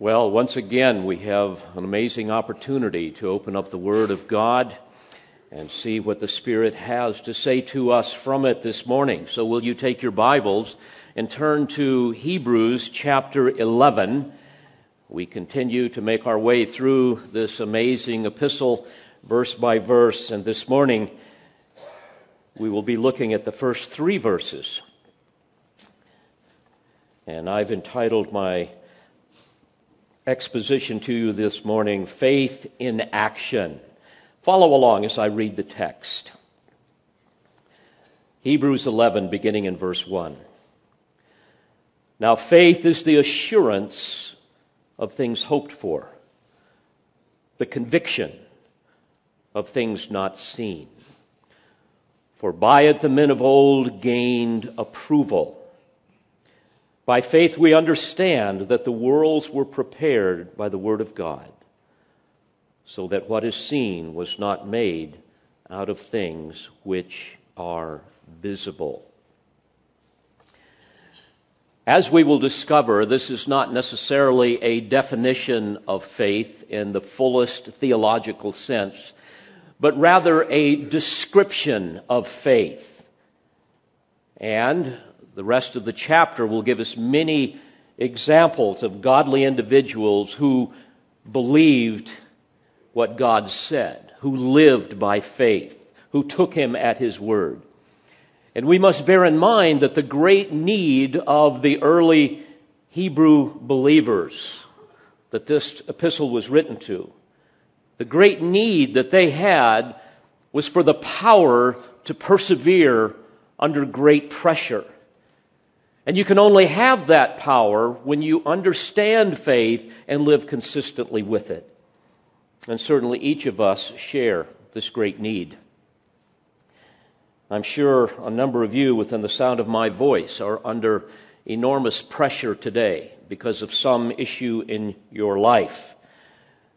Well, once again, we have an amazing opportunity to open up the Word of God and see what the Spirit has to say to us from it this morning. So, will you take your Bibles and turn to Hebrews chapter 11? We continue to make our way through this amazing epistle, verse by verse, and this morning we will be looking at the first three verses. And I've entitled my exposition to you this morning Faith in Action. Follow along as I read the text. Hebrews 11, beginning in verse 1. Now, faith is the assurance of things hoped for, the conviction of things not seen. For by it the men of old gained approval. By faith, we understand that the worlds were prepared by the Word of God, so that what is seen was not made out of things which are visible. As we will discover, this is not necessarily a definition of faith in the fullest theological sense, but rather a description of faith. And the rest of the chapter will give us many examples of godly individuals who believed what God said, who lived by faith, who took him at his word. And we must bear in mind that the great need of the early Hebrew believers that this epistle was written to, the great need that they had was for the power to persevere under great pressure. And you can only have that power when you understand faith and live consistently with it. And certainly each of us share this great need. I'm sure a number of you within the sound of my voice are under enormous pressure today because of some issue in your life.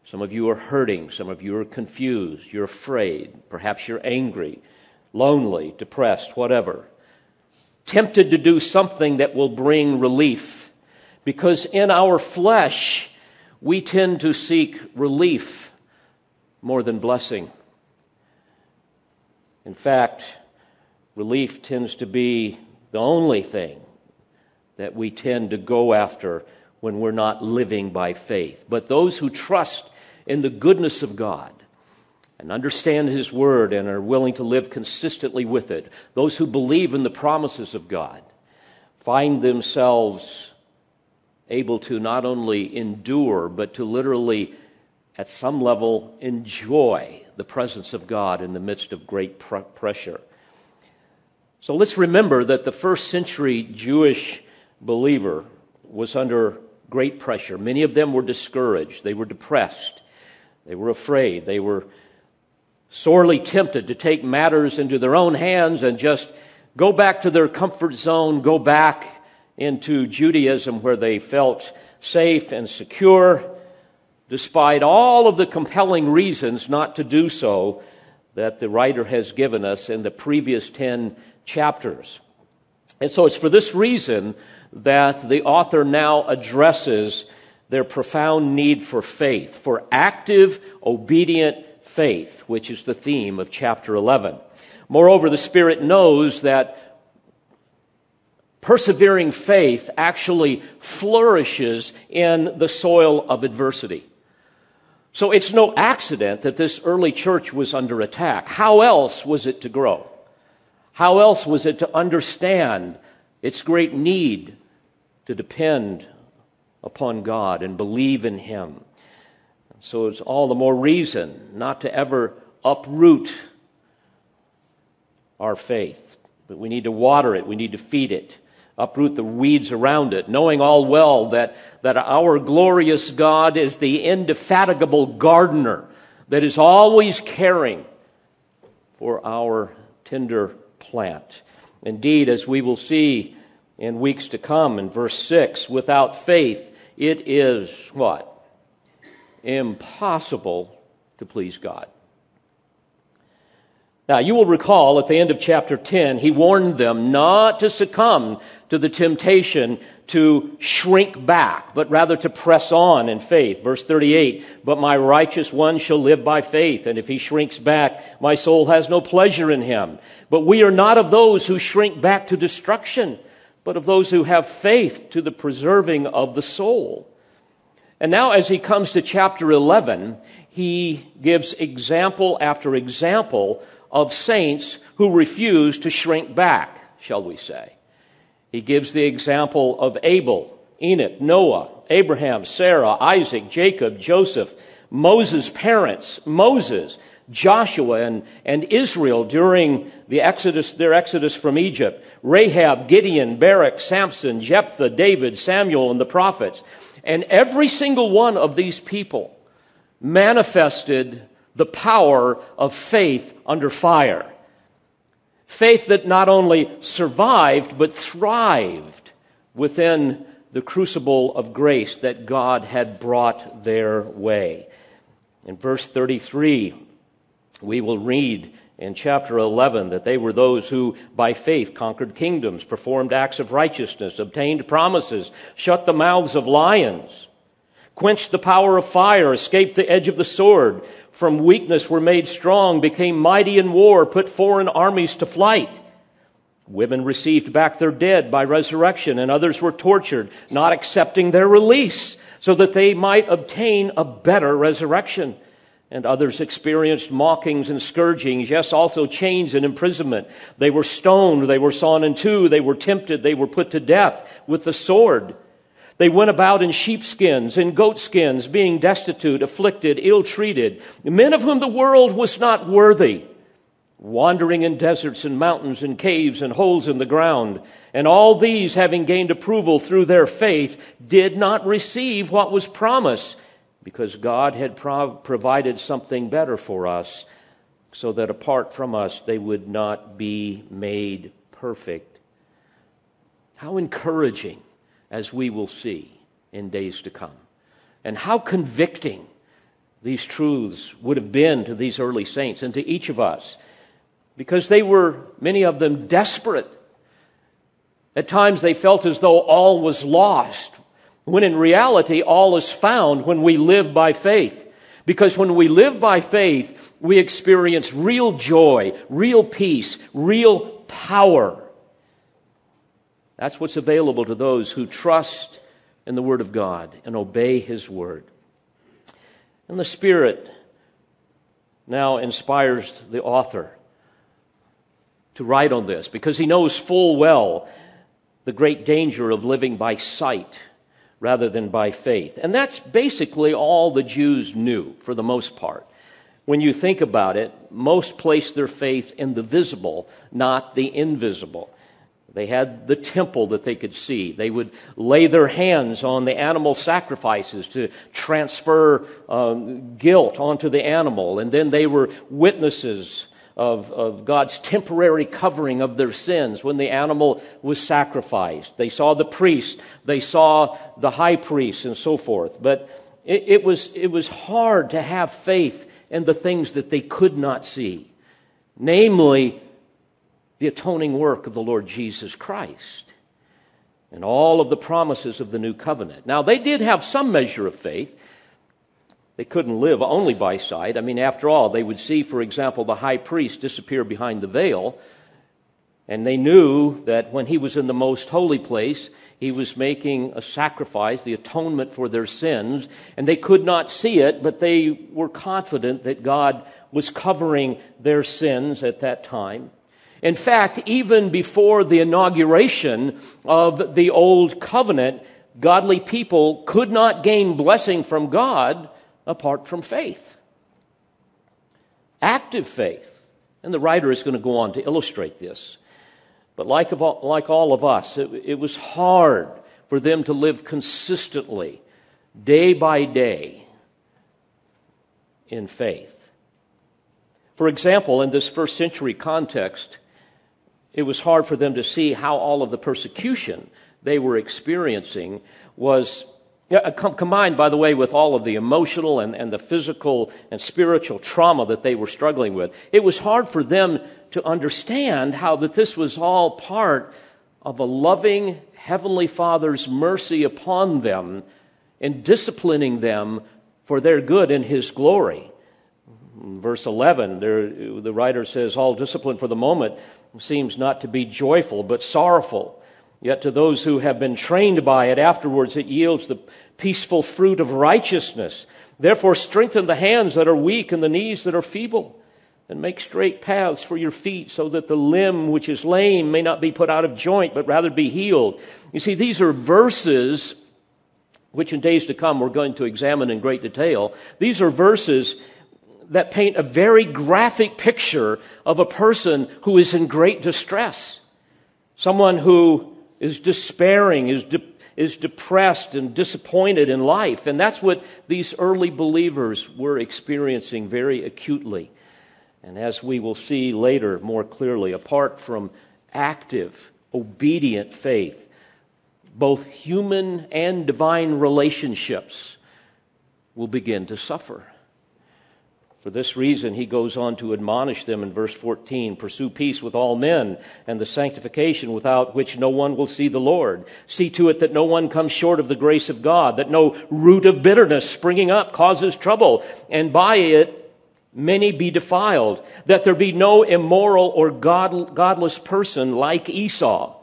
Some of you are hurting, some of you are confused, you're afraid, perhaps you're angry, lonely, depressed, whatever tempted to do something that will bring relief. Because in our flesh, we tend to seek relief more than blessing. In fact, relief tends to be the only thing that we tend to go after when we're not living by faith. But those who trust in the goodness of God, and understand His Word and are willing to live consistently with it, those who believe in the promises of God, find themselves able to not only endure, but to literally, at some level, enjoy the presence of God in the midst of great pr- pressure. So let's remember that the first century Jewish believer was under great pressure. Many of them were discouraged, they were depressed, they were afraid, they were sorely tempted to take matters into their own hands and just go back to their comfort zone, go back into Judaism where they felt safe and secure, despite all of the compelling reasons not to do so that the writer has given us in the previous 10 chapters. And so it's for this reason that the author now addresses their profound need for faith, for active, obedient faith, which is the theme of chapter 11. Moreover, the Spirit knows that persevering faith actually flourishes in the soil of adversity. So it's no accident that this early church was under attack. How else was it to grow? How else was it to understand its great need to depend upon God and believe in Him? So it's all the more reason not to ever uproot our faith. But we need to water it, we need to feed it, uproot the weeds around it, knowing all well that, that our glorious God is the indefatigable gardener that is always caring for our tender plant. Indeed, as we will see in weeks to come in verse 6, without faith, it is what? Impossible to please God. Now, you will recall at the end of chapter 10, he warned them not to succumb to the temptation to shrink back, but rather to press on in faith. Verse 38, but my righteous one shall live by faith, and if he shrinks back, my soul has no pleasure in him. But we are not of those who shrink back to destruction, but of those who have faith to the preserving of the soul. And now as he comes to chapter 11, he gives example after example of saints who refuse to shrink back, shall we say. He gives the example of Abel, Enoch, Noah, Abraham, Sarah, Isaac, Jacob, Joseph, Moses' parents, Moses, Joshua, and, and Israel during the exodus, their exodus from Egypt, Rahab, Gideon, Barak, Samson, Jephthah, David, Samuel, and the prophets. And every single one of these people manifested the power of faith under fire. Faith that not only survived, but thrived within the crucible of grace that God had brought their way. In verse 33, we will read in chapter 11 that they were those who, by faith, conquered kingdoms, performed acts of righteousness, obtained promises, shut the mouths of lions, quenched the power of fire, escaped the edge of the sword, from weakness were made strong, became mighty in war, put foreign armies to flight. Women received back their dead by resurrection, and others were tortured, not accepting their release, so that they might obtain a better resurrection. And others experienced mockings and scourgings, yes, also chains and imprisonment. They were stoned, they were sawn in two, they were tempted, they were put to death with the sword. They went about in sheepskins, in goatskins, being destitute, afflicted, ill treated, men of whom the world was not worthy, wandering in deserts and mountains and caves and holes in the ground. And all these, having gained approval through their faith, did not receive what was promised, because God had prov- provided something better for us, so that apart from us, they would not be made perfect. How encouraging as we will see in days to come. And how convicting these truths would have been to these early saints and to each of us, because they were, many of them, desperate. At times they felt as though all was lost, when in reality all is found when we live by faith. Because when we live by faith, we experience real joy, real peace, real power. That's what's available to those who trust in the Word of God and obey His Word. And the Spirit now inspires the author to write on this because he knows full well the great danger of living by sight rather than by faith. And that's basically all the Jews knew for the most part. When you think about it, most placed their faith in the visible, not the invisible. They had the temple that they could see. They would lay their hands on the animal sacrifices to transfer um, guilt onto the animal. And then they were witnesses of, of God's temporary covering of their sins when the animal was sacrificed. They saw the priest, they saw the high priest, and so forth. But it, it, was, it was hard to have faith in the things that they could not see, namely, the atoning work of the Lord Jesus Christ and all of the promises of the new covenant. Now, they did have some measure of faith. They couldn't live only by sight. I mean, after all, they would see, for example, the high priest disappear behind the veil, and they knew that when he was in the most holy place, he was making a sacrifice, the atonement for their sins, and they could not see it, but they were confident that God was covering their sins at that time. In fact, even before the inauguration of the Old Covenant, godly people could not gain blessing from God apart from faith. Active faith. And the writer is going to go on to illustrate this. But like, of, like all of us, it, it was hard for them to live consistently, day by day, in faith. For example, in this first century context, it was hard for them to see how all of the persecution they were experiencing was Uh, combined, by the way, with all of the emotional and, and the physical and spiritual trauma that they were struggling with, it was hard for them to understand how that this was all part of a loving Heavenly Father's mercy upon them in disciplining them for their good in His glory. Verse 11, there, the writer says, All discipline for the moment seems not to be joyful, but sorrowful. Yet to those who have been trained by it, afterwards it yields the peaceful fruit of righteousness. Therefore, strengthen the hands that are weak and the knees that are feeble, and make straight paths for your feet, so that the limb which is lame may not be put out of joint, but rather be healed. You see, these are verses which in days to come we're going to examine in great detail. These are verses that paint a very graphic picture of a person who is in great distress. Someone who is despairing, is, is depressed and disappointed in life. And that's what these early believers were experiencing very acutely. And as we will see later more clearly, apart from active, obedient faith, both human and divine relationships will begin to suffer. For this reason, he goes on to admonish them in verse 14 Pursue peace with all men and the sanctification without which no one will see the Lord. See to it that no one comes short of the grace of God, that no root of bitterness springing up causes trouble, and by it many be defiled, that there be no immoral or god, godless person like Esau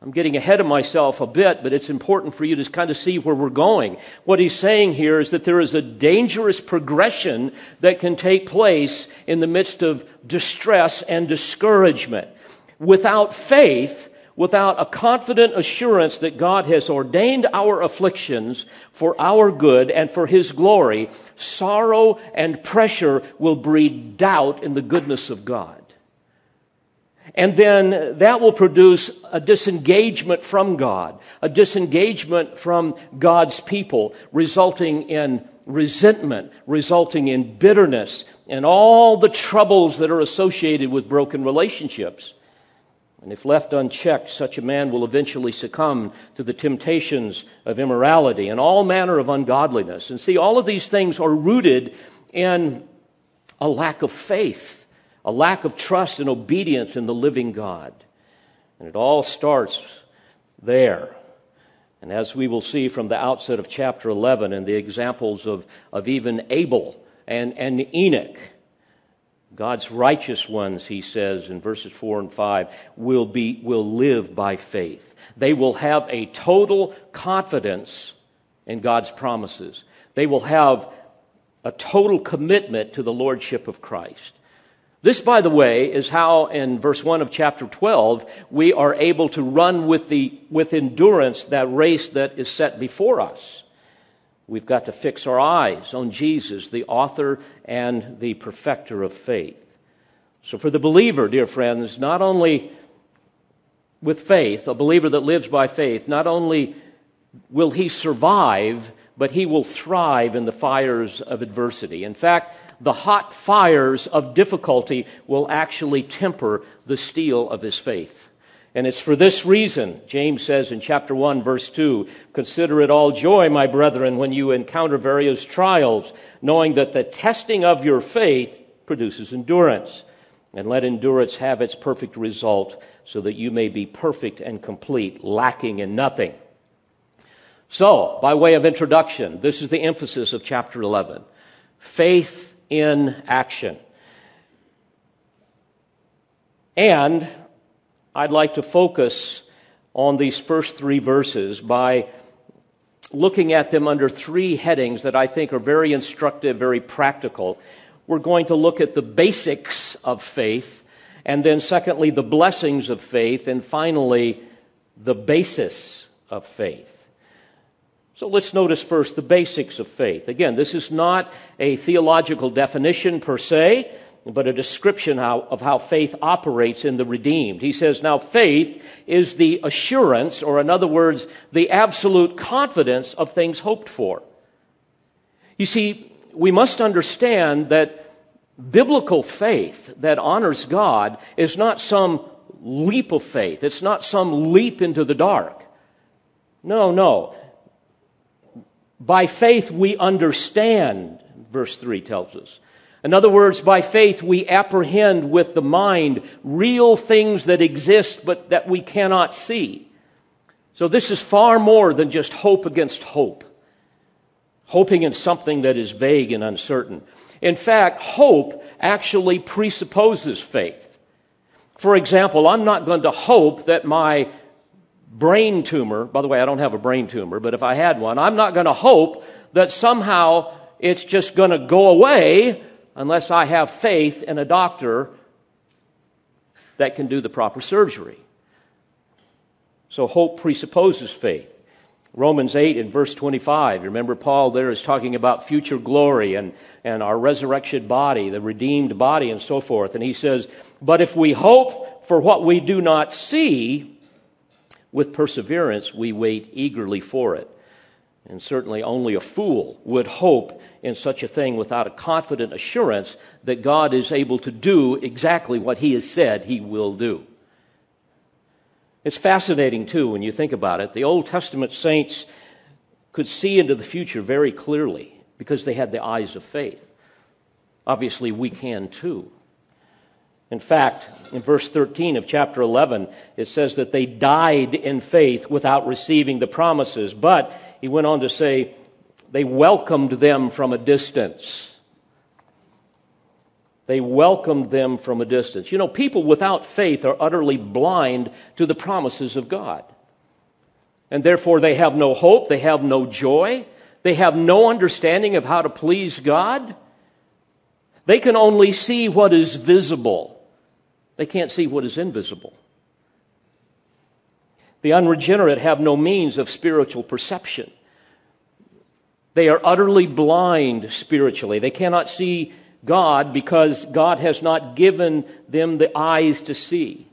I'm getting ahead of myself a bit, but it's important for you to kind of see where we're going. What he's saying here is that there is a dangerous progression that can take place in the midst of distress and discouragement. Without faith, without a confident assurance that God has ordained our afflictions for our good and for His glory, sorrow and pressure will breed doubt in the goodness of God. And then that will produce a disengagement from God, a disengagement from God's people, resulting in resentment, resulting in bitterness, and all the troubles that are associated with broken relationships. And if left unchecked, such a man will eventually succumb to the temptations of immorality and all manner of ungodliness. And see, all of these things are rooted in a lack of faith a lack of trust and obedience in the living God. And it all starts there. And as we will see from the outset of chapter 11 and the examples of, of even Abel and, and Enoch, God's righteous ones, he says in verses 4 and 5, will, be, will live by faith. They will have a total confidence in God's promises. They will have a total commitment to the Lordship of Christ. This, by the way, is how in verse 1 of chapter 12 we are able to run with, the, with endurance that race that is set before us. We've got to fix our eyes on Jesus, the author and the perfecter of faith. So, for the believer, dear friends, not only with faith, a believer that lives by faith, not only will he survive, but he will thrive in the fires of adversity. In fact, the hot fires of difficulty will actually temper the steel of his faith. And it's for this reason, James says in chapter 1, verse 2, consider it all joy, my brethren, when you encounter various trials, knowing that the testing of your faith produces endurance. And let endurance have its perfect result, so that you may be perfect and complete, lacking in nothing. So, by way of introduction, this is the emphasis of chapter 11. Faith in action. And I'd like to focus on these first three verses by looking at them under three headings that I think are very instructive, very practical. We're going to look at the basics of faith, and then, secondly, the blessings of faith, and finally, the basis of faith. So let's notice first the basics of faith. Again, this is not a theological definition per se, but a description of how faith operates in the redeemed. He says, now faith is the assurance, or in other words, the absolute confidence of things hoped for. You see, we must understand that biblical faith that honors God is not some leap of faith. It's not some leap into the dark. No, no By faith we understand, verse 3 tells us. In other words, by faith we apprehend with the mind real things that exist but that we cannot see. So this is far more than just hope against hope. Hoping in something that is vague and uncertain. In fact, hope actually presupposes faith. For example, I'm not going to hope that my brain tumor, by the way, I don't have a brain tumor, but if I had one, I'm not going to hope that somehow it's just going to go away unless I have faith in a doctor that can do the proper surgery. So hope presupposes faith. Romans 8 and verse 25. Remember, Paul there is talking about future glory and, and our resurrection body, the redeemed body, and so forth. And he says, But if we hope for what we do not see, with perseverance we wait eagerly for it. And certainly only a fool would hope in such a thing without a confident assurance that God is able to do exactly what he has said he will do. It's fascinating, too, when you think about it. The Old Testament saints could see into the future very clearly because they had the eyes of faith. Obviously, we can too. In fact, in verse 13 of chapter 11, it says that they died in faith without receiving the promises. But he went on to say, they welcomed them from a distance. They welcomed them from a distance. You know, people without faith are utterly blind to the promises of God. And therefore, they have no hope, they have no joy, they have no understanding of how to please God. They can only see what is visible. They can't see what is invisible. The unregenerate have no means of spiritual perception. They are utterly blind spiritually. They cannot see God because God has not given them the eyes to see.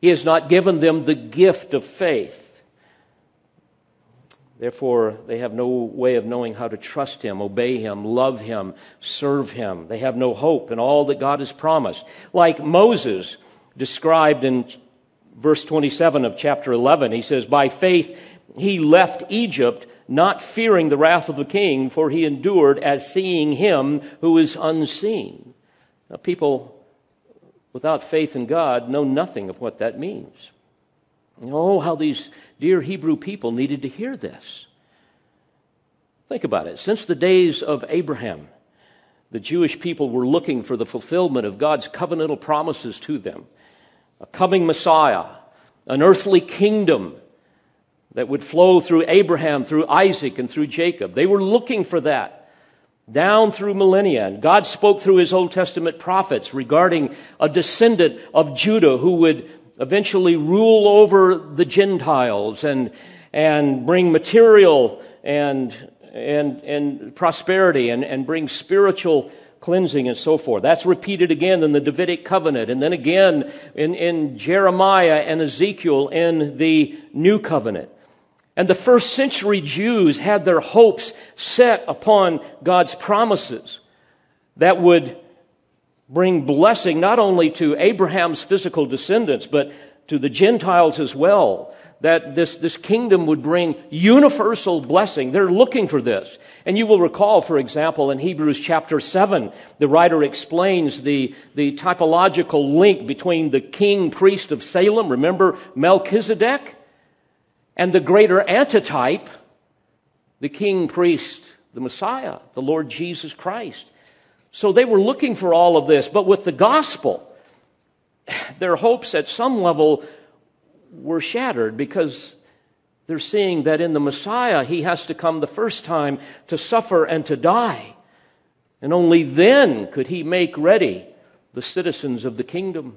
He has not given them the gift of faith. Therefore, they have no way of knowing how to trust Him, obey Him, love Him, serve Him. They have no hope in all that God has promised. Like Moses described in verse 27 of chapter 11, he says, By faith he left Egypt, not fearing the wrath of the king, for he endured as seeing Him who is unseen. Now, people without faith in God know nothing of what that means. Oh, how these dear Hebrew people needed to hear this. Think about it. Since the days of Abraham, the Jewish people were looking for the fulfillment of God's covenantal promises to them a coming Messiah, an earthly kingdom that would flow through Abraham, through Isaac, and through Jacob. They were looking for that down through millennia. And God spoke through his Old Testament prophets regarding a descendant of Judah who would eventually rule over the Gentiles and, and bring material and, and, and prosperity and, and bring spiritual cleansing and so forth. That's repeated again in the Davidic covenant and then again in, in Jeremiah and Ezekiel in the New covenant. And the first century Jews had their hopes set upon God's promises that would bring blessing not only to Abraham's physical descendants, but to the Gentiles as well. That this, this kingdom would bring universal blessing. They're looking for this. And you will recall, for example, in Hebrews chapter 7, the writer explains the, the typological link between the king priest of Salem, remember Melchizedek, and the greater antitype, the king priest, the Messiah, the Lord Jesus Christ. So they were looking for all of this, but with the gospel, their hopes at some level were shattered because they're seeing that in the Messiah, he has to come the first time to suffer and to die. And only then could he make ready the citizens of the kingdom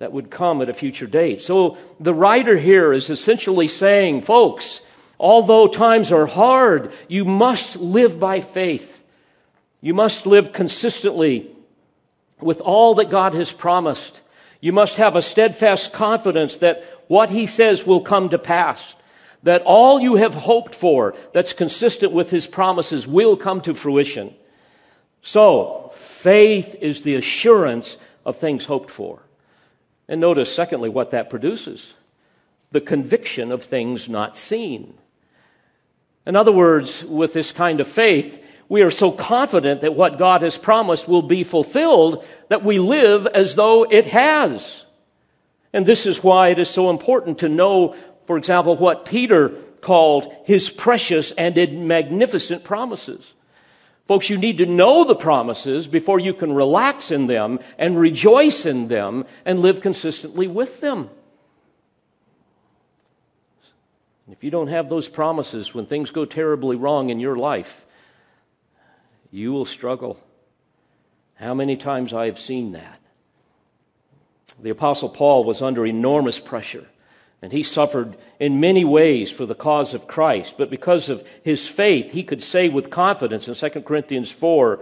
that would come at a future date. So the writer here is essentially saying, folks, although times are hard, you must live by faith. You must live consistently with all that God has promised. You must have a steadfast confidence that what He says will come to pass. That all you have hoped for that's consistent with His promises will come to fruition. So, faith is the assurance of things hoped for. And notice, secondly, what that produces the conviction of things not seen. In other words, with this kind of faith, we are so confident that what God has promised will be fulfilled that we live as though it has. And this is why it is so important to know, for example, what Peter called his precious and magnificent promises. Folks, you need to know the promises before you can relax in them and rejoice in them and live consistently with them. If you don't have those promises when things go terribly wrong in your life, you will struggle. How many times I have seen that. The Apostle Paul was under enormous pressure. And he suffered in many ways for the cause of Christ. But because of his faith, he could say with confidence in 2 Corinthians 4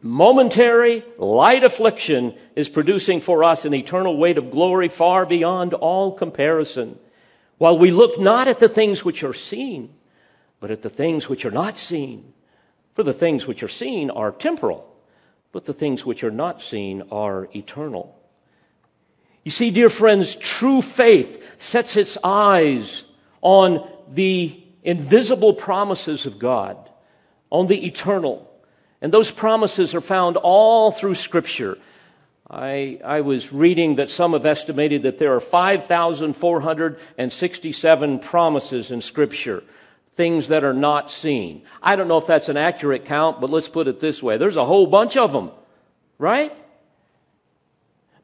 momentary, light affliction is producing for us an eternal weight of glory far beyond all comparison. While we look not at the things which are seen, but at the things which are not seen. For the things which are seen are temporal, but the things which are not seen are eternal. You see, dear friends, true faith sets its eyes on the invisible promises of God, on the eternal. And those promises are found all through Scripture. I, I was reading that some have estimated that there are 5,467 promises in Scripture, things that are not seen. I don't know if that's an accurate count, but let's put it this way there's a whole bunch of them, right?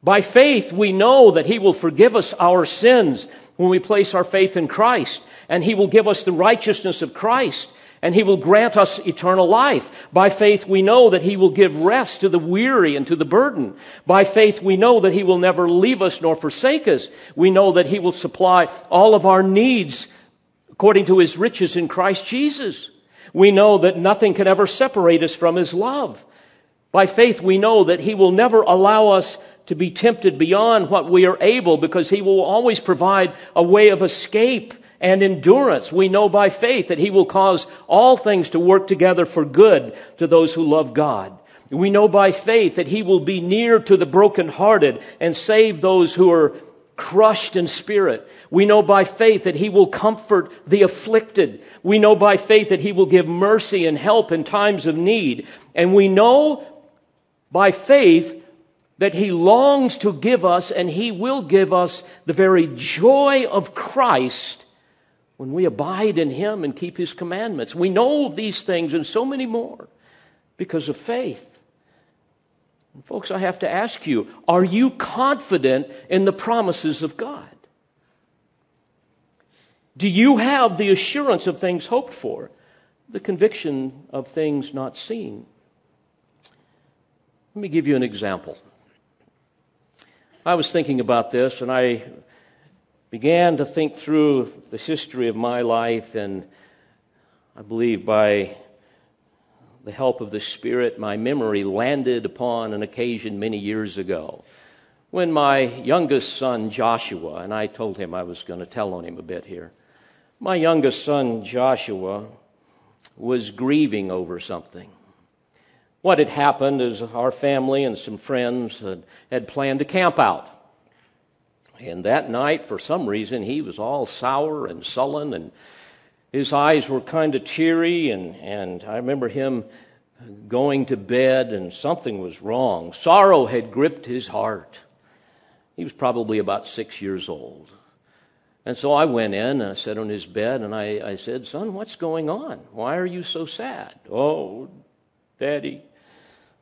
By faith, we know that He will forgive us our sins when we place our faith in Christ, and He will give us the righteousness of Christ, and He will grant us eternal life. By faith, we know that He will give rest to the weary and to the burden. By faith, we know that He will never leave us nor forsake us. We know that He will supply all of our needs according to His riches in Christ Jesus. We know that nothing can ever separate us from His love. By faith, we know that He will never allow us to be tempted beyond what we are able because He will always provide a way of escape and endurance. We know by faith that He will cause all things to work together for good to those who love God. We know by faith that He will be near to the brokenhearted and save those who are crushed in spirit. We know by faith that He will comfort the afflicted. We know by faith that He will give mercy and help in times of need. And we know by faith that He longs to give us, and He will give us the very joy of Christ when we abide in Him and keep His commandments. We know these things and so many more because of faith. And folks, I have to ask you are you confident in the promises of God? Do you have the assurance of things hoped for, the conviction of things not seen? Let me give you an example. I was thinking about this and I began to think through the history of my life, and I believe by the help of the Spirit, my memory landed upon an occasion many years ago when my youngest son, Joshua, and I told him I was going to tell on him a bit here. My youngest son, Joshua, was grieving over something. What had happened is our family and some friends had, had planned to camp out. And that night, for some reason, he was all sour and sullen, and his eyes were kind of teary. And, and I remember him going to bed, and something was wrong. Sorrow had gripped his heart. He was probably about six years old. And so I went in and I sat on his bed and I, I said, Son, what's going on? Why are you so sad? Oh, Daddy,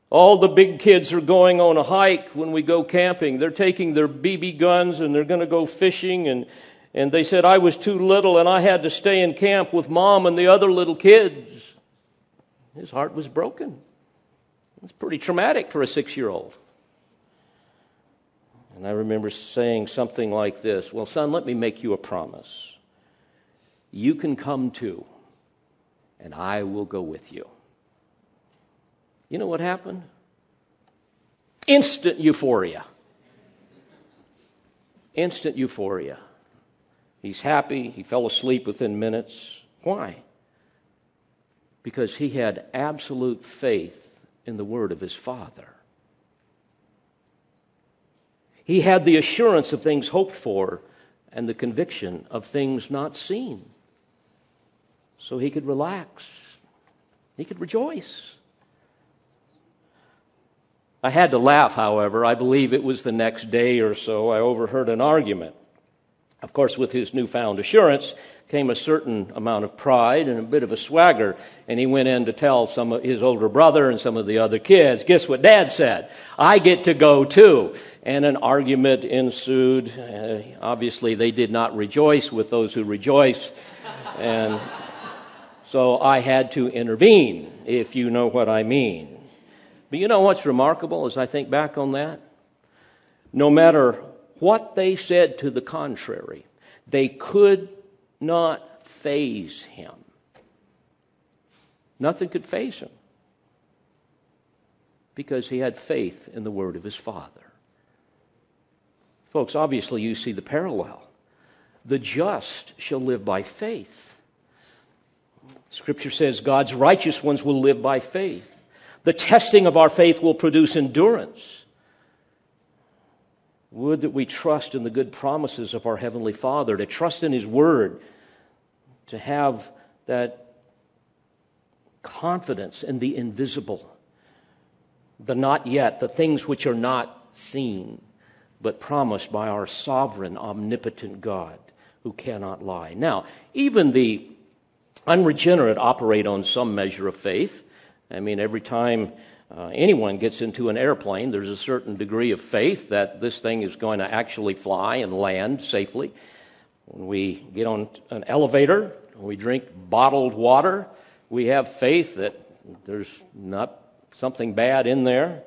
all the big kids are going on a hike when we go camping. They're taking their BB guns and they're going to go fishing. And, and they said I was too little and I had to stay in camp with mom and the other little kids. His heart was broken. It's pretty traumatic for a six year old. And I remember saying something like this Well, son, let me make you a promise. You can come too, and I will go with you. You know what happened? Instant euphoria. Instant euphoria. He's happy. He fell asleep within minutes. Why? Because he had absolute faith in the word of his father. He had the assurance of things hoped for and the conviction of things not seen. so he could relax, he could rejoice. I had to laugh, however. I believe it was the next day or so I overheard an argument. Of course, with his newfound assurance came a certain amount of pride and a bit of a swagger, and he went in to tell some of his older brother and some of the other kids, guess what dad said? I get to go too. And an argument ensued. Uh, obviously, they did not rejoice with those who rejoice. And so I had to intervene, if you know what I mean. But you know what's remarkable as I think back on that? No matter what they said to the contrary, they could not faze him. Nothing could faze him because he had faith in the word of his father. Folks, obviously, you see the parallel. The just shall live by faith. Scripture says God's righteous ones will live by faith. The testing of our faith will produce endurance. Would that we trust in the good promises of our Heavenly Father, to trust in His Word, to have that confidence in the invisible, the not yet, the things which are not seen, but promised by our sovereign, omnipotent God who cannot lie. Now, even the unregenerate operate on some measure of faith. I mean, every time uh, anyone gets into an airplane, there's a certain degree of faith that this thing is going to actually fly and land safely. When we get on an elevator, we drink bottled water, we have faith that there's not something bad in there.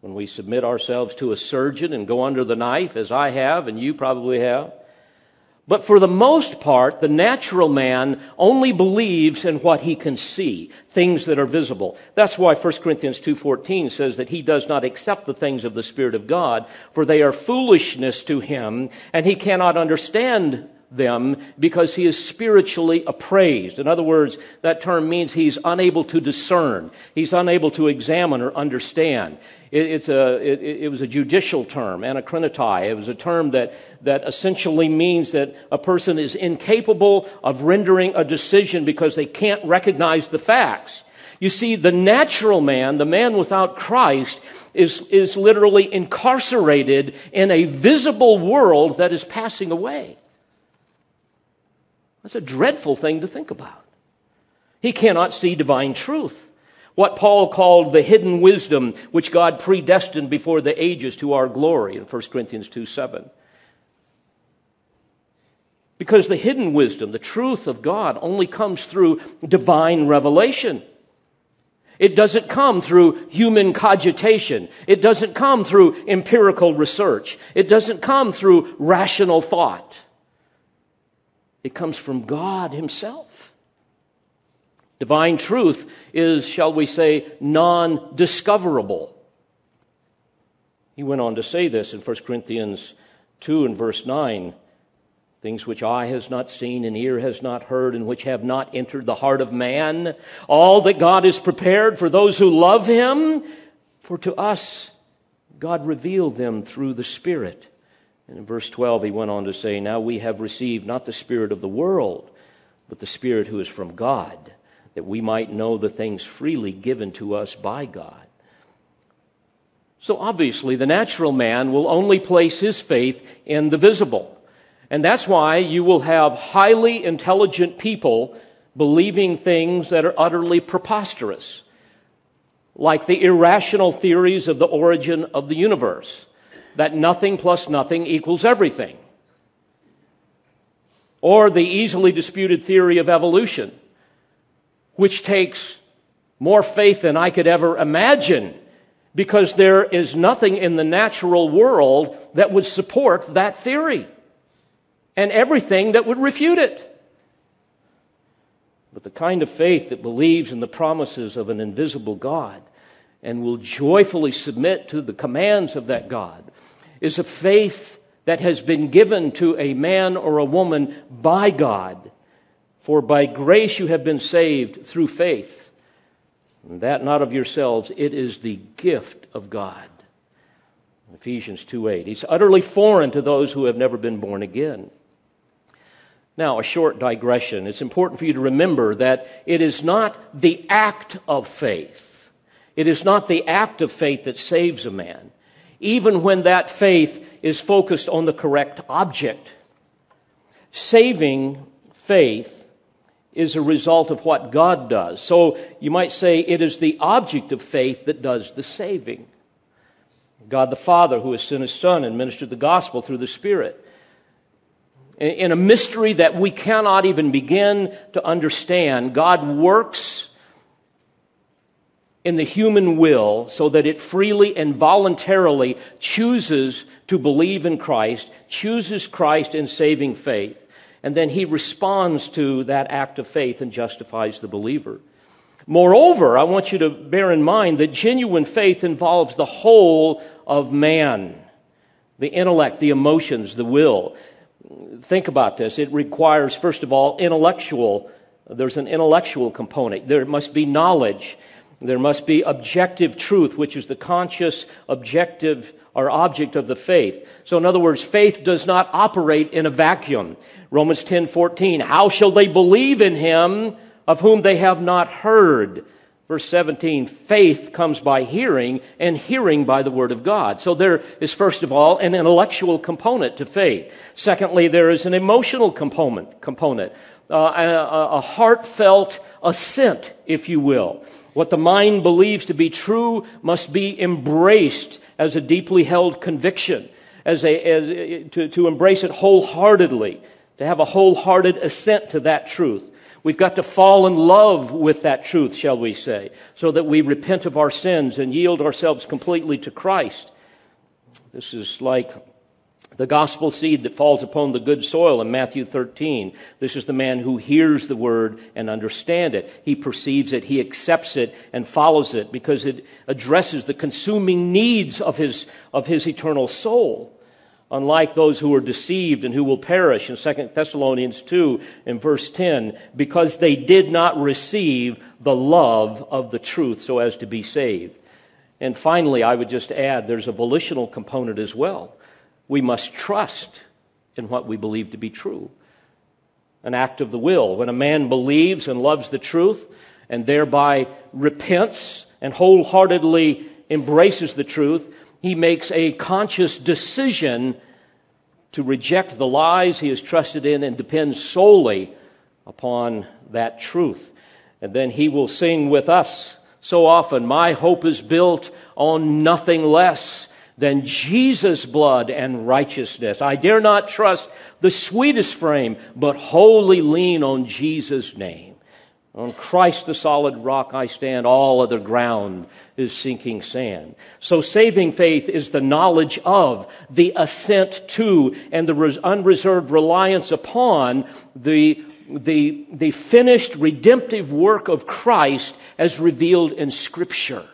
When we submit ourselves to a surgeon and go under the knife, as I have and you probably have, but for the most part, the natural man only believes in what he can see, things that are visible. That's why 1 Corinthians 2:14 says that he does not accept the things of the spirit of God, for they are foolishness to him, and he cannot understand them because he is spiritually appraised. In other words, that term means he's unable to discern. He's unable to examine or understand. It, it's a, it, it was a judicial term, anakrinotai. It was a term that, that essentially means that a person is incapable of rendering a decision because they can't recognize the facts. You see, the natural man, the man without Christ, is, is literally incarcerated in a visible world that is passing away. That's a dreadful thing to think about. He cannot see divine truth what Paul called the hidden wisdom which God predestined before the ages to our glory in 1 Corinthians 2 7. Because the hidden wisdom, the truth of God, only comes through divine revelation. It doesn't come through human cogitation. It doesn't come through empirical research. It doesn't come through rational thought. It comes from God Himself. Divine truth is, shall we say, non discoverable. He went on to say this in 1 Corinthians 2 and verse 9 things which eye has not seen and ear has not heard and which have not entered the heart of man all that god has prepared for those who love him for to us god revealed them through the spirit and in verse 12 he went on to say now we have received not the spirit of the world but the spirit who is from god that we might know the things freely given to us by God. So obviously, the natural man will only place his faith in the visible. And that's why you will have highly intelligent people believing things that are utterly preposterous, like the irrational theories of the origin of the universe, that nothing plus nothing equals everything, or the easily disputed theory of evolution which takes more faith than I could ever imagine because there is nothing in the natural world that would support that theory and everything that would refute it. But the kind of faith that believes in the promises of an invisible God and will joyfully submit to the commands of that God is a faith that has been given to a man or a woman by God for by grace you have been saved through faith. And that not of yourselves, it is the gift of God. Ephesians 2 8. He's utterly foreign to those who have never been born again. Now, a short digression. It's important for you to remember that it is not the act of faith. It is not the act of faith that saves a man, even when that faith is focused on the correct object. Saving faith is a result of what God does. So you might say it is the object of faith that does the saving. God the Father, who has sent his Son and ministered the gospel through the Spirit in a mystery that we cannot even begin to understand, God works in the human will so that it freely and voluntarily chooses to believe in Christ, chooses Christ in saving faith, and then he responds to that act of faith and justifies the believer. Moreover, I want you to bear in mind that genuine faith involves the whole of man the intellect, the emotions, the will think about this. It requires, first of all, intellectual. There's an intellectual component. There must be knowledge. There must be objective truth, which is the conscious, objective, or object of the faith. So, in other words, faith does not operate in a vacuum. Romans 10 14. How shall they believe in him of whom they have not heard? Verse 17, faith comes by hearing, and hearing by the word of God. So there is, first of all, an intellectual component to faith. Secondly, there is an emotional component, component uh, a, a heartfelt assent, if you will. What the mind believes to be true must be embraced as a deeply held conviction, as a, as, to, to embrace it wholeheartedly, to have a wholehearted assent to that truth. We've got to fall in love with that truth, shall we say, so that we repent of our sins and yield ourselves completely to Christ. This is like the gospel seed that falls upon the good soil in Matthew 13. This is the man who hears the word and understands it. He perceives it, he accepts it, and follows it because it addresses the consuming needs of his, of his eternal soul unlike those who are deceived and who will perish in 2 Thessalonians 2 in verse 10, because they did not receive the love of the truth so as to be saved. And finally, I would just add there's a volitional component as well. We must trust in what we believe to be true. An act of the will. When a man believes and loves the truth and thereby repents and wholeheartedly embraces the truth, he makes a conscious decision to reject the lies he has trusted in and depend solely upon that truth. And then he will sing with us so often, My hope is built on nothing less than Jesus' blood and righteousness. I dare not trust the sweetest frame, but wholly lean on Jesus' name. On Christ the solid rock I stand, all other ground is sinking sand. So saving faith is the knowledge of, the assent to, and the unreserved reliance upon the, the, the finished redemptive work of Christ as revealed in Scripture.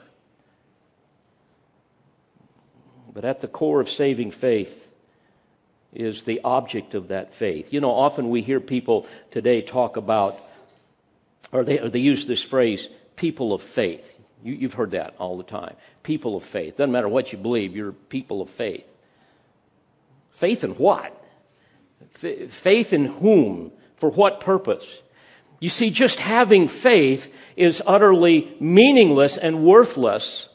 But at the core of saving faith is the object of that faith. You know, often we hear people today talk about or they, or they use this phrase, people of faith. You, you've heard that all the time. People of faith. Doesn't matter what you believe, you're people of faith. Faith in what? F- faith in whom? For what purpose? You see, just having faith is utterly meaningless and worthless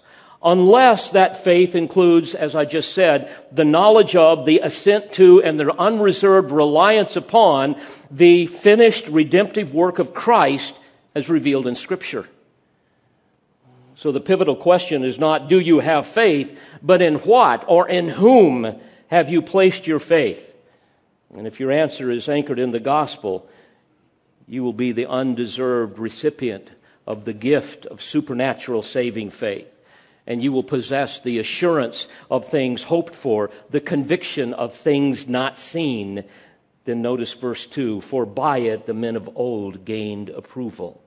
unless that faith includes, as I just said, the knowledge of, the assent to, and the unreserved reliance upon the finished redemptive work of Christ as revealed in Scripture. So the pivotal question is not, do you have faith, but in what or in whom have you placed your faith? And if your answer is anchored in the gospel, you will be the undeserved recipient of the gift of supernatural saving faith. And you will possess the assurance of things hoped for, the conviction of things not seen. Then notice verse 2 For by it the men of old gained approval.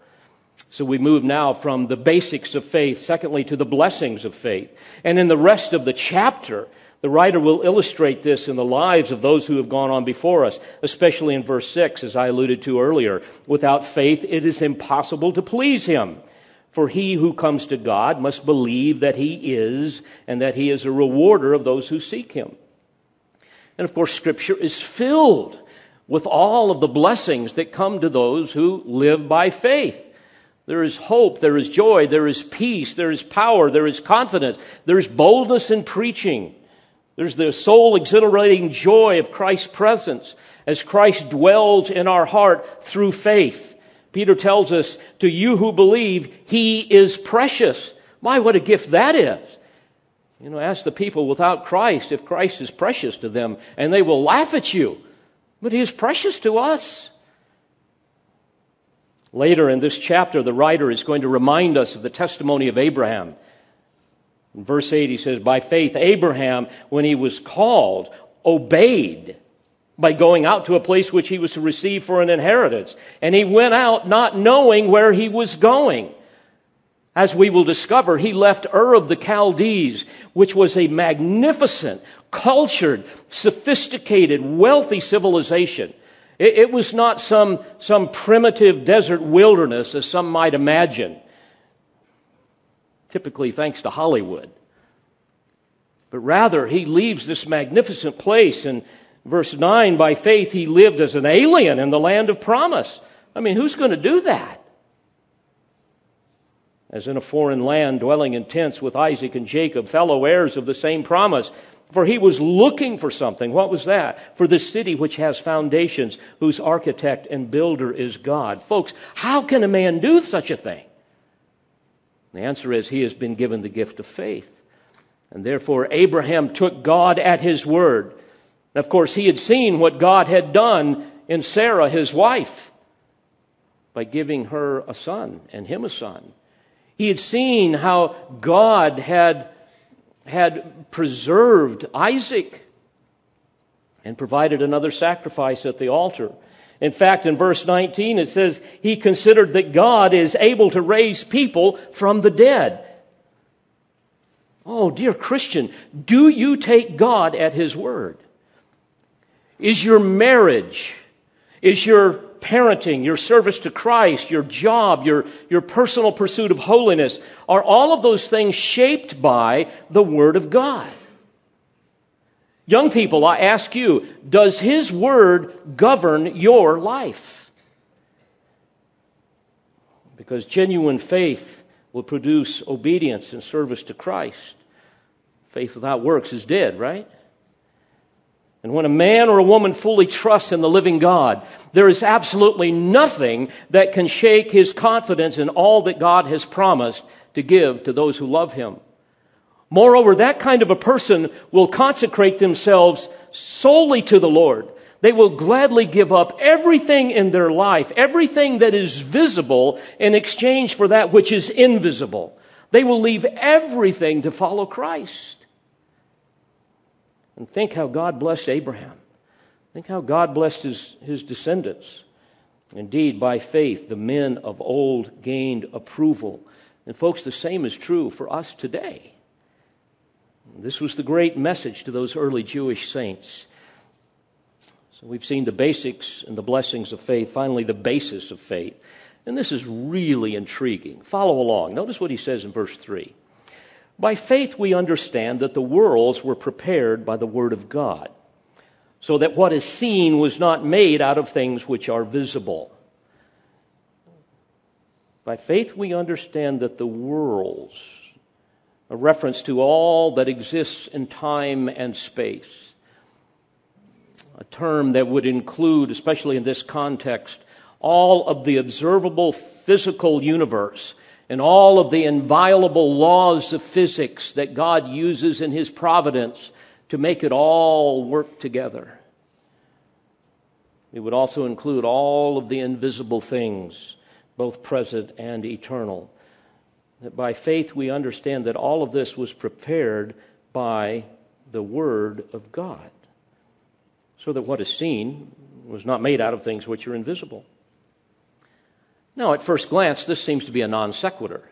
So we move now from the basics of faith, secondly, to the blessings of faith. And in the rest of the chapter, the writer will illustrate this in the lives of those who have gone on before us, especially in verse 6, as I alluded to earlier. Without faith, it is impossible to please him. For he who comes to God must believe that he is, and that he is a rewarder of those who seek him. And of course, Scripture is filled with all of the blessings that come to those who live by faith. There is hope, there is joy, there is peace, there is power, there is confidence, there is boldness in preaching. There's the soul exhilarating joy of Christ's presence as Christ dwells in our heart through faith. Peter tells us, to you who believe, he is precious. My, what a gift that is. You know, ask the people without Christ if Christ is precious to them, and they will laugh at you. But he is precious to us. Later in this chapter, the writer is going to remind us of the testimony of Abraham. In verse 8, he says, By faith, Abraham, when he was called, obeyed by going out to a place which he was to receive for an inheritance. And he went out not knowing where he was going. As we will discover, he left Ur of the Chaldees, which was a magnificent, cultured, sophisticated, wealthy civilization. It, it was not some, some primitive desert wilderness, as some might imagine, typically thanks to Hollywood. But rather, he leaves this magnificent place. In verse 9, by faith, he lived as an alien in the land of promise. I mean, who's going to do that? As in a foreign land, dwelling in tents with Isaac and Jacob, fellow heirs of the same promise. For he was looking for something. What was that? For the city which has foundations, whose architect and builder is God. Folks, how can a man do such a thing? The answer is he has been given the gift of faith. And therefore, Abraham took God at his word. Of course, he had seen what God had done in Sarah, his wife, by giving her a son and him a son. He had seen how God had had preserved Isaac and provided another sacrifice at the altar. In fact, in verse 19, it says, He considered that God is able to raise people from the dead. Oh, dear Christian, do you take God at His word? Is your marriage, is your parenting, your service to Christ, your job, your, your personal pursuit of holiness, are all of those things shaped by the Word of God? Young people, I ask you, does His Word govern your life? Because genuine faith will produce obedience and service to Christ. Faith without works is dead, right? And when a man or a woman fully trusts in the living God, there is absolutely nothing that can shake his confidence in all that God has promised to give to those who love him. Moreover, that kind of a person will consecrate themselves solely to the Lord. They will gladly give up everything in their life, everything that is visible in exchange for that which is invisible. They will leave everything to follow Christ. And think how God blessed Abraham. Think how God blessed his, his descendants. Indeed, by faith, the men of old gained approval. And, folks, the same is true for us today. This was the great message to those early Jewish saints. So, we've seen the basics and the blessings of faith, finally, the basis of faith. And this is really intriguing. Follow along. Notice what he says in verse 3. By faith, we understand that the worlds were prepared by the Word of God, so that what is seen was not made out of things which are visible. By faith, we understand that the worlds, a reference to all that exists in time and space, a term that would include, especially in this context, all of the observable physical universe and all of the inviolable laws of physics that God uses in His providence to make it all work together. It would also include all of the invisible things, both present and eternal. That by faith we understand that all of this was prepared by the Word of God, so that what is seen was not made out of things which are invisible. Now, at first glance, this seems to be a non sequitur.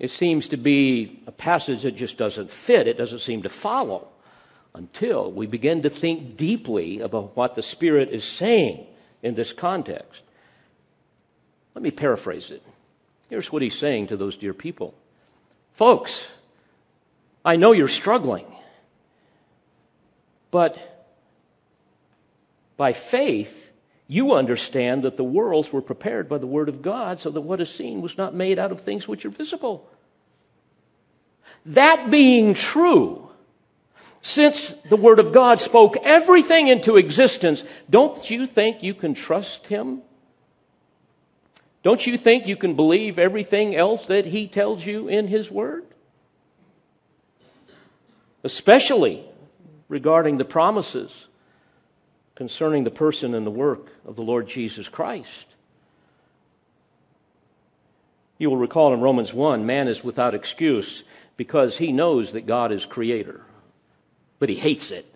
It seems to be a passage that just doesn't fit, it doesn't seem to follow until we begin to think deeply about what the Spirit is saying in this context. Let me paraphrase it. Here's what he's saying to those dear people Folks, I know you're struggling, but By faith, you understand that the worlds were prepared by the Word of God, so that what is seen was not made out of things which are visible. That being true, since the Word of God spoke everything into existence, don't you think you can trust Him? Don't you think you can believe everything else that He tells you in His Word? Especially regarding the promises concerning the person and the work of the Lord Jesus Christ. You will recall in Romans 1 man is without excuse because he knows that God is creator, but he hates it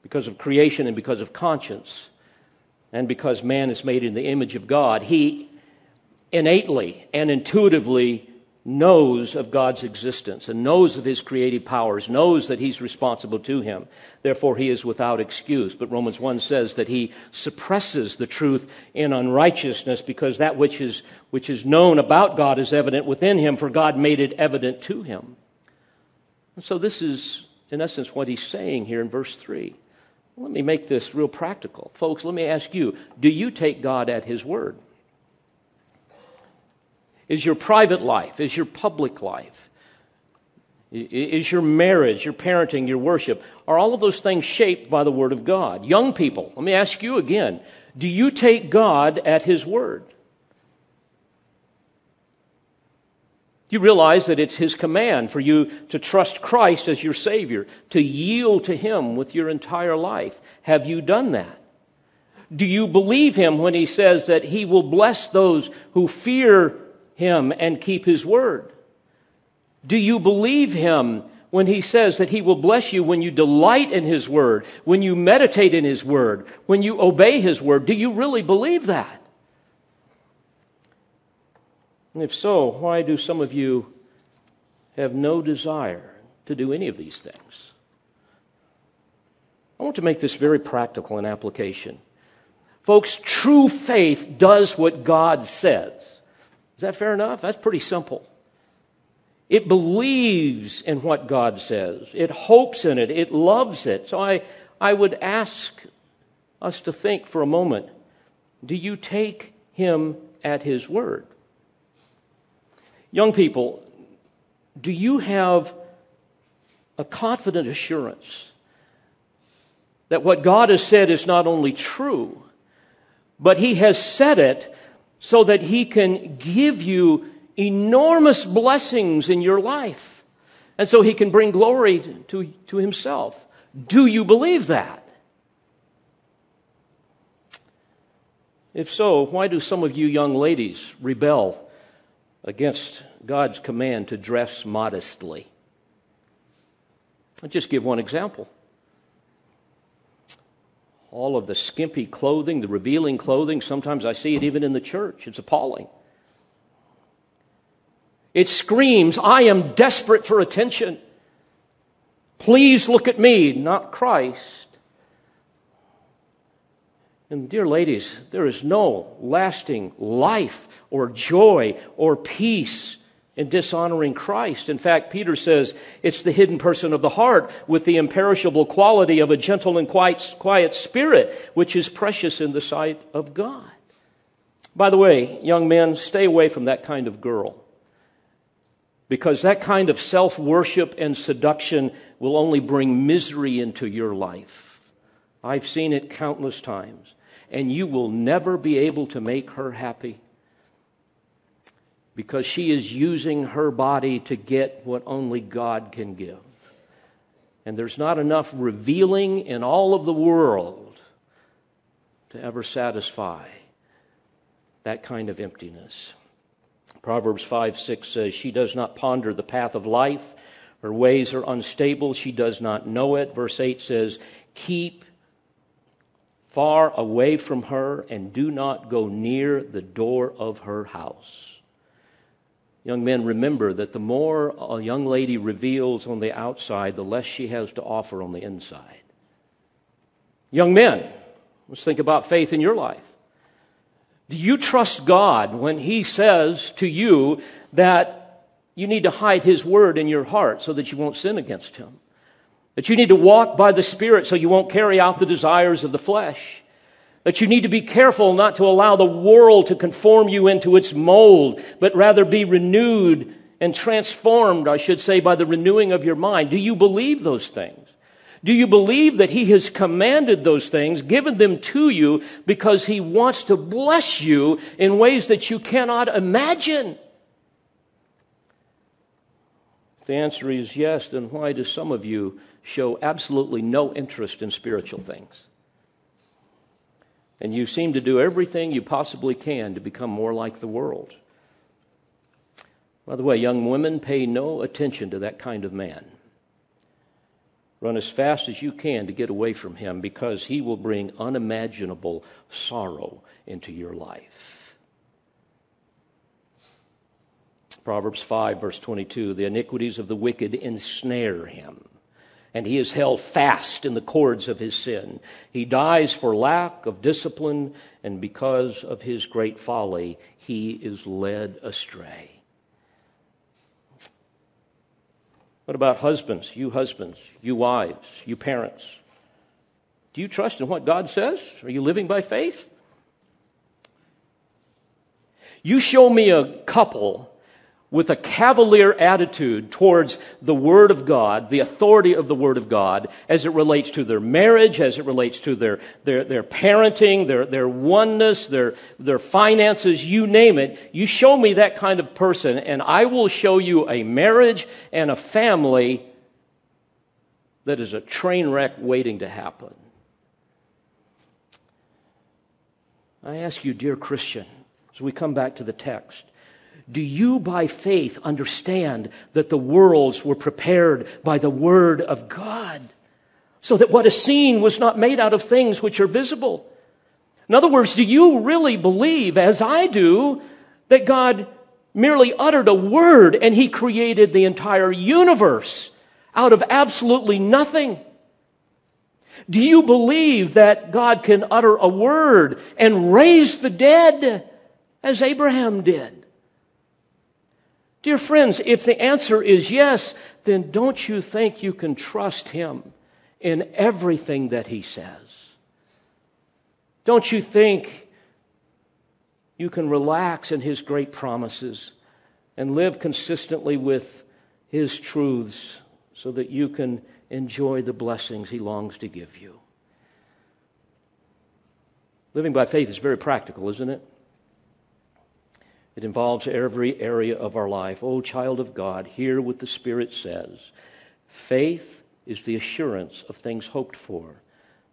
because of creation and because of conscience and because man is made in the image of God. He innately and intuitively knows of God's existence and knows of his creative powers, knows that he's responsible to him. Therefore, he is without excuse. But Romans 1 says that he suppresses the truth in unrighteousness because that which is, which is known about God is evident within him, for God made it evident to him. And so, this is, in essence, what he's saying here in verse 3. Let me make this real practical. Folks, let me ask you do you take God at his word? Is your private life? Is your public life? Is your marriage, your parenting, your worship, are all of those things shaped by the Word of God? Young people, let me ask you again do you take God at His Word? Do you realize that it's His command for you to trust Christ as your Savior, to yield to Him with your entire life? Have you done that? Do you believe Him when He says that He will bless those who fear him and keep his word? Do you believe him when he says that he will bless you when you delight in his word, when you meditate in his word, when you obey his word? Do you really believe that? And if so, why do some of you have no desire to do any of these things? I want to make this very practical in application. Folks, true faith does what God says. That fair enough? That's pretty simple. It believes in what God says, it hopes in it, it loves it. So I, I would ask us to think for a moment do you take him at his word? Young people, do you have a confident assurance that what God has said is not only true, but he has said it so that He can give you enormous blessings in your life. And so He can bring glory to, to Himself. Do you believe that? If so, why do some of you young ladies rebel against God's command to dress modestly? I'll just give one example all of the skimpy clothing, the revealing clothing. Sometimes I see it even in the church. It's appalling. It screams, I am desperate for attention. Please look at me, not Christ. And, dear ladies, there is no lasting life or joy or peace in dishonoring Christ. In fact, Peter says it's the hidden person of the heart with the imperishable quality of a gentle and quiet, quiet spirit, which is precious in the sight of God. By the way, young men, stay away from that kind of girl. Because that kind of self worship and seduction will only bring misery into your life. I've seen it countless times. And you will never be able to make her happy because she is using her body to get what only God can give. And there's not enough revealing in all of the world to ever satisfy that kind of emptiness. Proverbs 5 6 says, She does not ponder the path of life. Her ways are unstable. She does not know it. Verse 8 says, Keep far away from her and do not go near the door of her house. Young men, remember that the more a young lady reveals on the outside, the less she has to offer on the inside. Young men, let's think about faith in your life. Do you trust God when He says to you that you need to hide His word in your heart so that you won't sin against Him? That you need to walk by the Spirit so you won't carry out the desires of the flesh. That you need to be careful not to allow the world to conform you into its mold, but rather be renewed and transformed, I should say, by the renewing of your mind. Do you believe those things? Do you believe that He has commanded those things, given them to you because He wants to bless you in ways that you cannot imagine? If the answer is yes, then why do some of you show absolutely no interest in spiritual things? And you seem to do everything you possibly can to become more like the world. By the way, young women, pay no attention to that kind of man. Run as fast as you can to get away from him because he will bring unimaginable sorrow into your life. Proverbs 5, verse 22 The iniquities of the wicked ensnare him, and he is held fast in the cords of his sin. He dies for lack of discipline, and because of his great folly, he is led astray. What about husbands? You husbands, you wives, you parents. Do you trust in what God says? Are you living by faith? You show me a couple with a cavalier attitude towards the Word of God, the authority of the Word of God, as it relates to their marriage, as it relates to their, their, their parenting, their, their oneness, their, their finances, you name it. You show me that kind of person, and I will show you a marriage and a family that is a train wreck waiting to happen. I ask you, dear Christian, as we come back to the text, do you by faith understand that the worlds were prepared by the Word of God? So that what is seen was not made out of things which are visible. In other words, do you really believe, as I do, that God merely uttered a word and He created the entire universe out of absolutely nothing? Do you believe that God can utter a word and raise the dead as Abraham did? Dear friends, if the answer is yes, then don't you think you can trust Him in everything that He says? Don't you think you can relax in His great promises and live consistently with His truths so that you can enjoy the blessings He longs to give you? Living by faith is very practical, isn't it? It involves every area of our life. Oh, child of God, hear what the Spirit says. Faith is the assurance of things hoped for,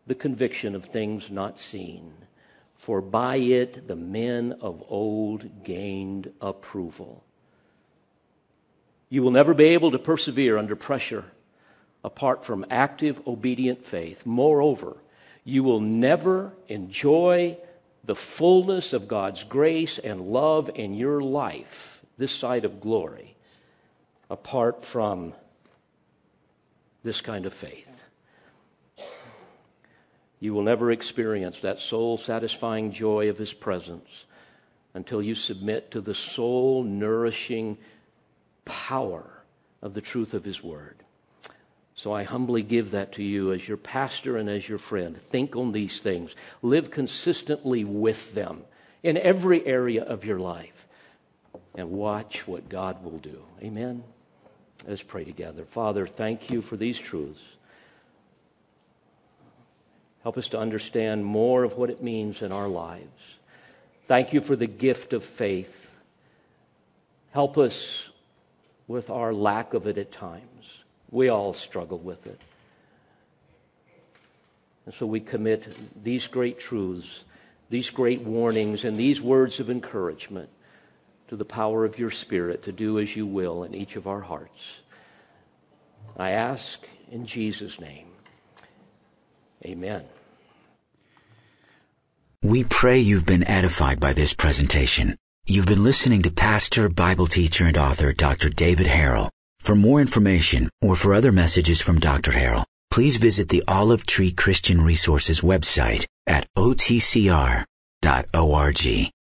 the conviction of things not seen. For by it the men of old gained approval. You will never be able to persevere under pressure apart from active, obedient faith. Moreover, you will never enjoy the fullness of God's grace and love in your life, this side of glory, apart from this kind of faith. You will never experience that soul satisfying joy of His presence until you submit to the soul nourishing power of the truth of His Word. So I humbly give that to you as your pastor and as your friend. Think on these things, live consistently with them in every area of your life, and watch what God will do. Amen. Let's pray together. Father, thank you for these truths. Help us to understand more of what it means in our lives. Thank you for the gift of faith. Help us with our lack of it at times. We all struggle with it. And so we commit these great truths, these great warnings, and these words of encouragement to the power of your Spirit to do as you will in each of our hearts. I ask in Jesus' name. Amen. We pray you've been edified by this presentation. You've been listening to pastor, Bible teacher, and author Dr. David Harrell. For more information or for other messages from Dr. Harrell, please visit the Olive Tree Christian Resources website at otcr.org.